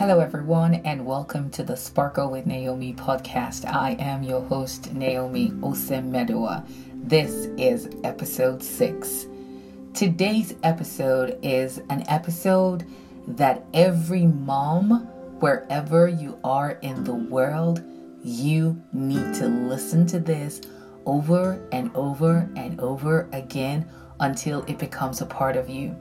Hello, everyone, and welcome to the Sparkle with Naomi podcast. I am your host, Naomi Osemedua. This is episode six. Today's episode is an episode that every mom, wherever you are in the world, you need to listen to this over and over and over again until it becomes a part of you.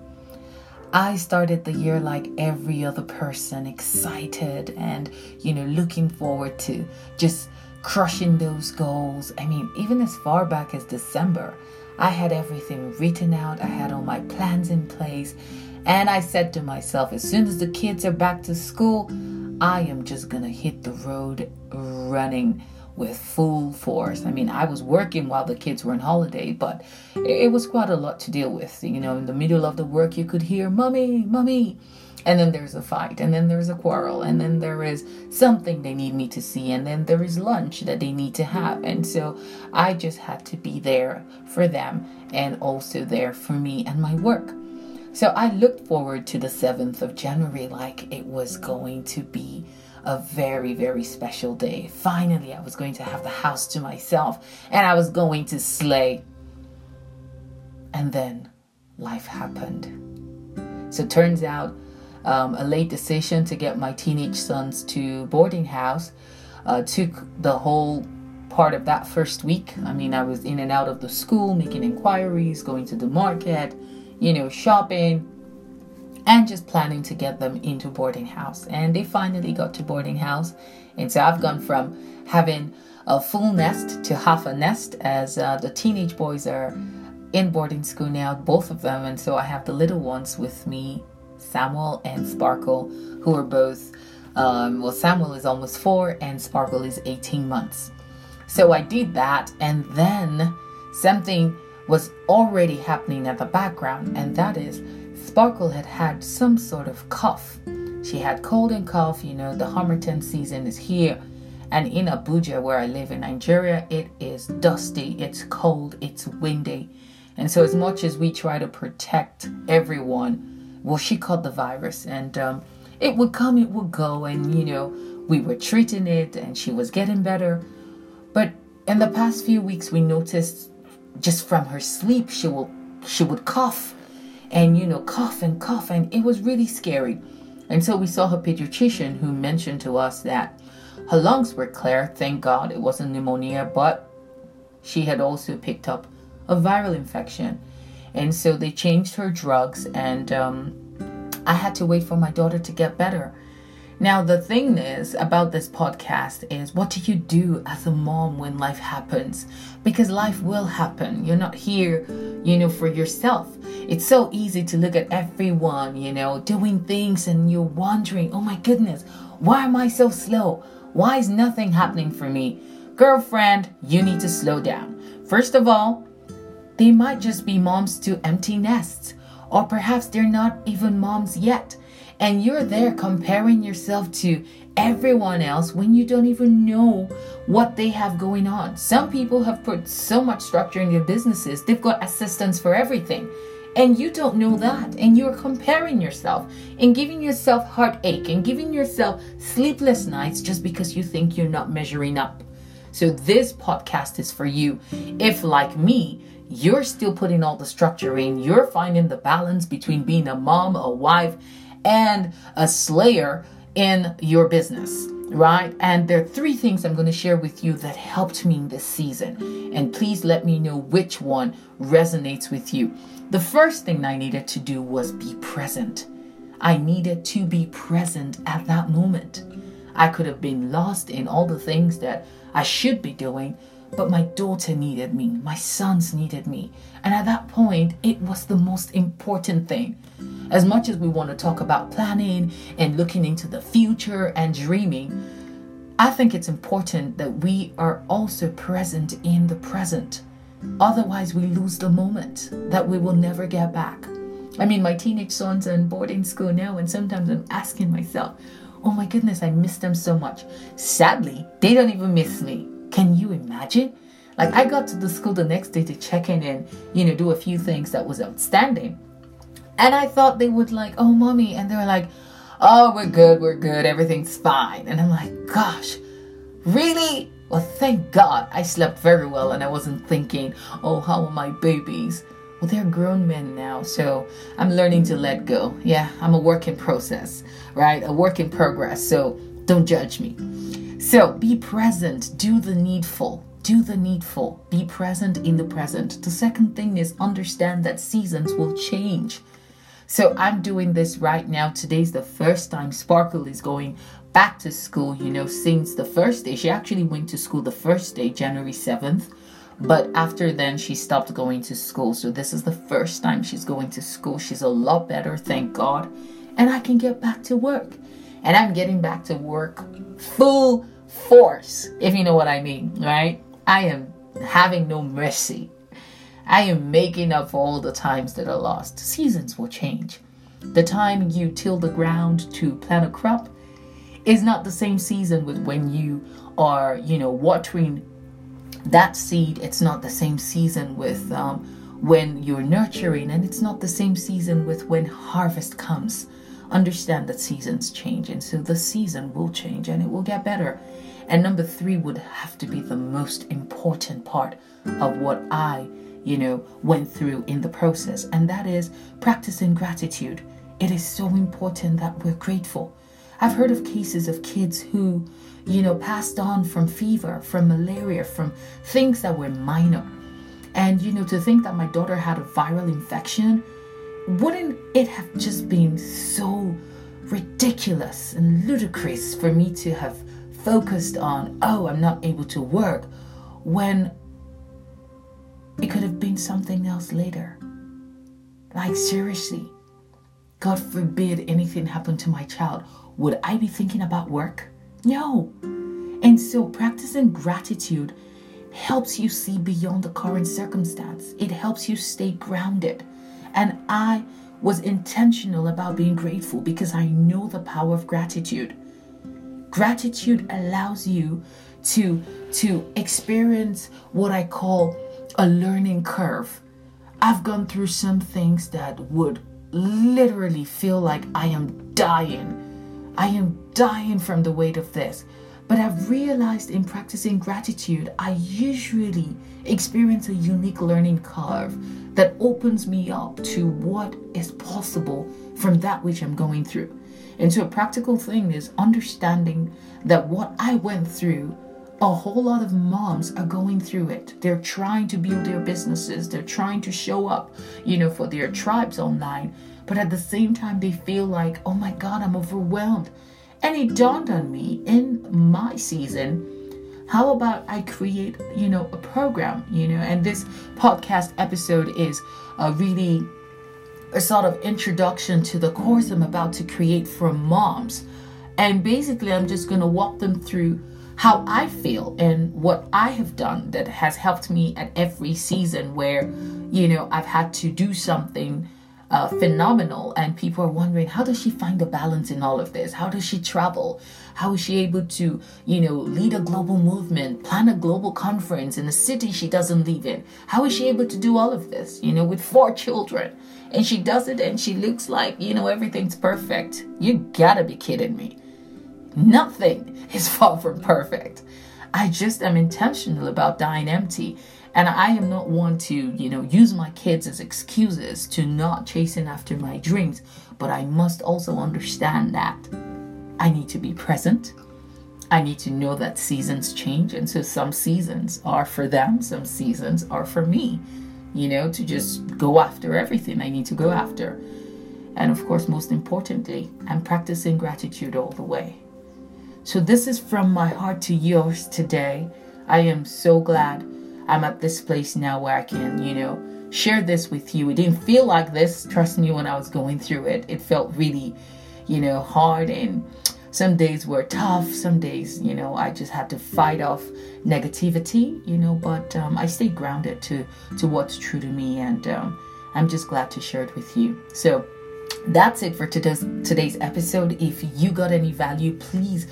I started the year like every other person, excited and, you know, looking forward to just crushing those goals. I mean, even as far back as December, I had everything written out, I had all my plans in place, and I said to myself, as soon as the kids are back to school, I am just gonna hit the road running with full force. I mean, I was working while the kids were on holiday, but it was quite a lot to deal with. You know, in the middle of the work, you could hear, Mommy, Mommy. And then there's a fight, and then there's a quarrel, and then there is something they need me to see, and then there is lunch that they need to have. And so I just had to be there for them and also there for me and my work. So I looked forward to the 7th of January like it was going to be a very, very special day. Finally, I was going to have the house to myself and I was going to slay. And then life happened. So, turns out um, a late decision to get my teenage sons to boarding house uh, took the whole part of that first week. I mean, I was in and out of the school, making inquiries, going to the market, you know, shopping, and just planning to get them into boarding house. And they finally got to boarding house. And so I've gone from having a full nest to half a nest as uh, the teenage boys are in boarding school now, both of them. And so I have the little ones with me, Samuel and Sparkle, who are both, um, well, Samuel is almost four and Sparkle is 18 months. So I did that. And then something was already happening at the background, and that is Sparkle had had some sort of cough. She had cold and cough, you know, the Harmattan season is here. And in Abuja, where I live in Nigeria, it is dusty, it's cold, it's windy. And so, as much as we try to protect everyone, well, she caught the virus and um, it would come, it would go. And, you know, we were treating it and she was getting better. But in the past few weeks, we noticed just from her sleep, she will she would cough and you know cough and cough and it was really scary. And so we saw her pediatrician who mentioned to us that her lungs were clear. Thank god it wasn't pneumonia but she had also picked up a viral infection. And so they changed her drugs and um, i had to wait for my daughter to get better now, the thing is about this podcast is what do you do as a mom when life happens? Because life will happen. You're not here, you know, for yourself. It's so easy to look at everyone, you know, doing things and you're wondering, oh my goodness, why am I so slow? Why is nothing happening for me? Girlfriend, you need to slow down. First of all, they might just be moms to empty nests, or perhaps they're not even moms yet and you're there comparing yourself to everyone else when you don't even know what they have going on. Some people have put so much structure in their businesses, they've got assistants for everything. And you don't know that. And you're comparing yourself and giving yourself heartache and giving yourself sleepless nights just because you think you're not measuring up. So, this podcast is for you. If, like me, you're still putting all the structure in, you're finding the balance between being a mom, a wife, and a slayer in your business, right? And there are three things I'm going to share with you that helped me in this season. And please let me know which one resonates with you. The first thing I needed to do was be present. I needed to be present at that moment. I could have been lost in all the things that I should be doing, but my daughter needed me, my sons needed me. And at that point, it was the most important thing. As much as we want to talk about planning and looking into the future and dreaming, I think it's important that we are also present in the present. Otherwise, we lose the moment that we will never get back. I mean, my teenage sons are in boarding school now, and sometimes I'm asking myself, oh my goodness, I miss them so much. Sadly, they don't even miss me. Can you imagine? Like I got to the school the next day to check in and, you know, do a few things that was outstanding. And I thought they would like, oh mommy, and they were like, oh, we're good, we're good, everything's fine. And I'm like, gosh, really? Well, thank God I slept very well and I wasn't thinking, oh, how are my babies? Well, they're grown men now, so I'm learning to let go. Yeah, I'm a work in process, right? A work in progress, so don't judge me. So be present, do the needful, do the needful, be present in the present. The second thing is understand that seasons will change. So I'm doing this right now. Today's the first time Sparkle is going back to school, you know, since the first day. She actually went to school the first day, January 7th. But after then, she stopped going to school. So this is the first time she's going to school. She's a lot better, thank God. And I can get back to work. And I'm getting back to work full force, if you know what I mean, right? I am having no mercy. I am making up for all the times that are lost. Seasons will change. The time you till the ground to plant a crop is not the same season with when you are, you know, watering that seed. It's not the same season with um, when you're nurturing, and it's not the same season with when harvest comes. Understand that seasons change, and so the season will change and it will get better. And number three would have to be the most important part of what I, you know, went through in the process, and that is practicing gratitude. It is so important that we're grateful. I've heard of cases of kids who, you know, passed on from fever, from malaria, from things that were minor. And, you know, to think that my daughter had a viral infection, wouldn't it have just been so ridiculous and ludicrous for me to have focused on, oh, I'm not able to work, when it could have been something else later? Like, seriously, God forbid anything happened to my child would I be thinking about work? No. And so practicing gratitude helps you see beyond the current circumstance. It helps you stay grounded. And I was intentional about being grateful because I know the power of gratitude. Gratitude allows you to to experience what I call a learning curve. I've gone through some things that would literally feel like I am dying I am dying from the weight of this. But I've realized in practicing gratitude, I usually experience a unique learning curve that opens me up to what is possible from that which I'm going through. And so, a practical thing is understanding that what I went through, a whole lot of moms are going through it. They're trying to build their businesses, they're trying to show up, you know, for their tribes online. But at the same time, they feel like, oh my God, I'm overwhelmed. And it dawned on me in my season, how about I create, you know, a program, you know, and this podcast episode is a really a sort of introduction to the course I'm about to create for moms. And basically, I'm just going to walk them through how I feel and what I have done that has helped me at every season where, you know, I've had to do something uh, phenomenal. And people are wondering, how does she find the balance in all of this? How does she travel? How is she able to, you know, lead a global movement, plan a global conference in a city she doesn't live in? How is she able to do all of this, you know, with four children? And she does it and she looks like, you know, everything's perfect. You gotta be kidding me. Nothing is far from perfect. I just am intentional about dying empty and I am not one to, you know, use my kids as excuses to not chasing after my dreams, but I must also understand that I need to be present. I need to know that seasons change. And so some seasons are for them, some seasons are for me, you know, to just go after everything I need to go after. And of course, most importantly, I'm practicing gratitude all the way. So, this is from my heart to yours today. I am so glad I'm at this place now where I can, you know, share this with you. It didn't feel like this, trust me, when I was going through it. It felt really, you know, hard and some days were tough. Some days, you know, I just had to fight off negativity, you know, but um, I stayed grounded to, to what's true to me. And um, I'm just glad to share it with you. So that's it for today's, today's episode. If you got any value, please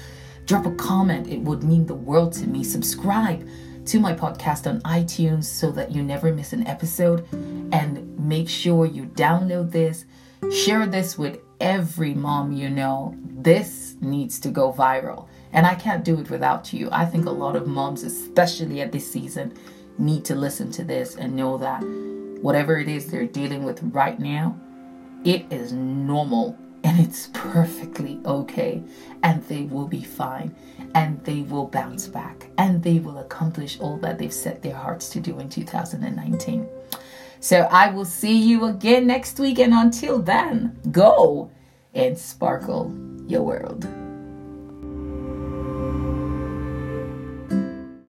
drop a comment. It would mean the world to me. Subscribe to my podcast on iTunes so that you never miss an episode. And make sure you download this, share this with every mom you know, this needs to go viral. And I can't do it without you. I think a lot of moms, especially at this season, need to listen to this and know that whatever it is they're dealing with right now, it is normal and it's perfectly okay. And they will be fine and they will bounce back and they will accomplish all that they've set their hearts to do in 2019. So I will see you again next week. And until then, go and sparkle your world.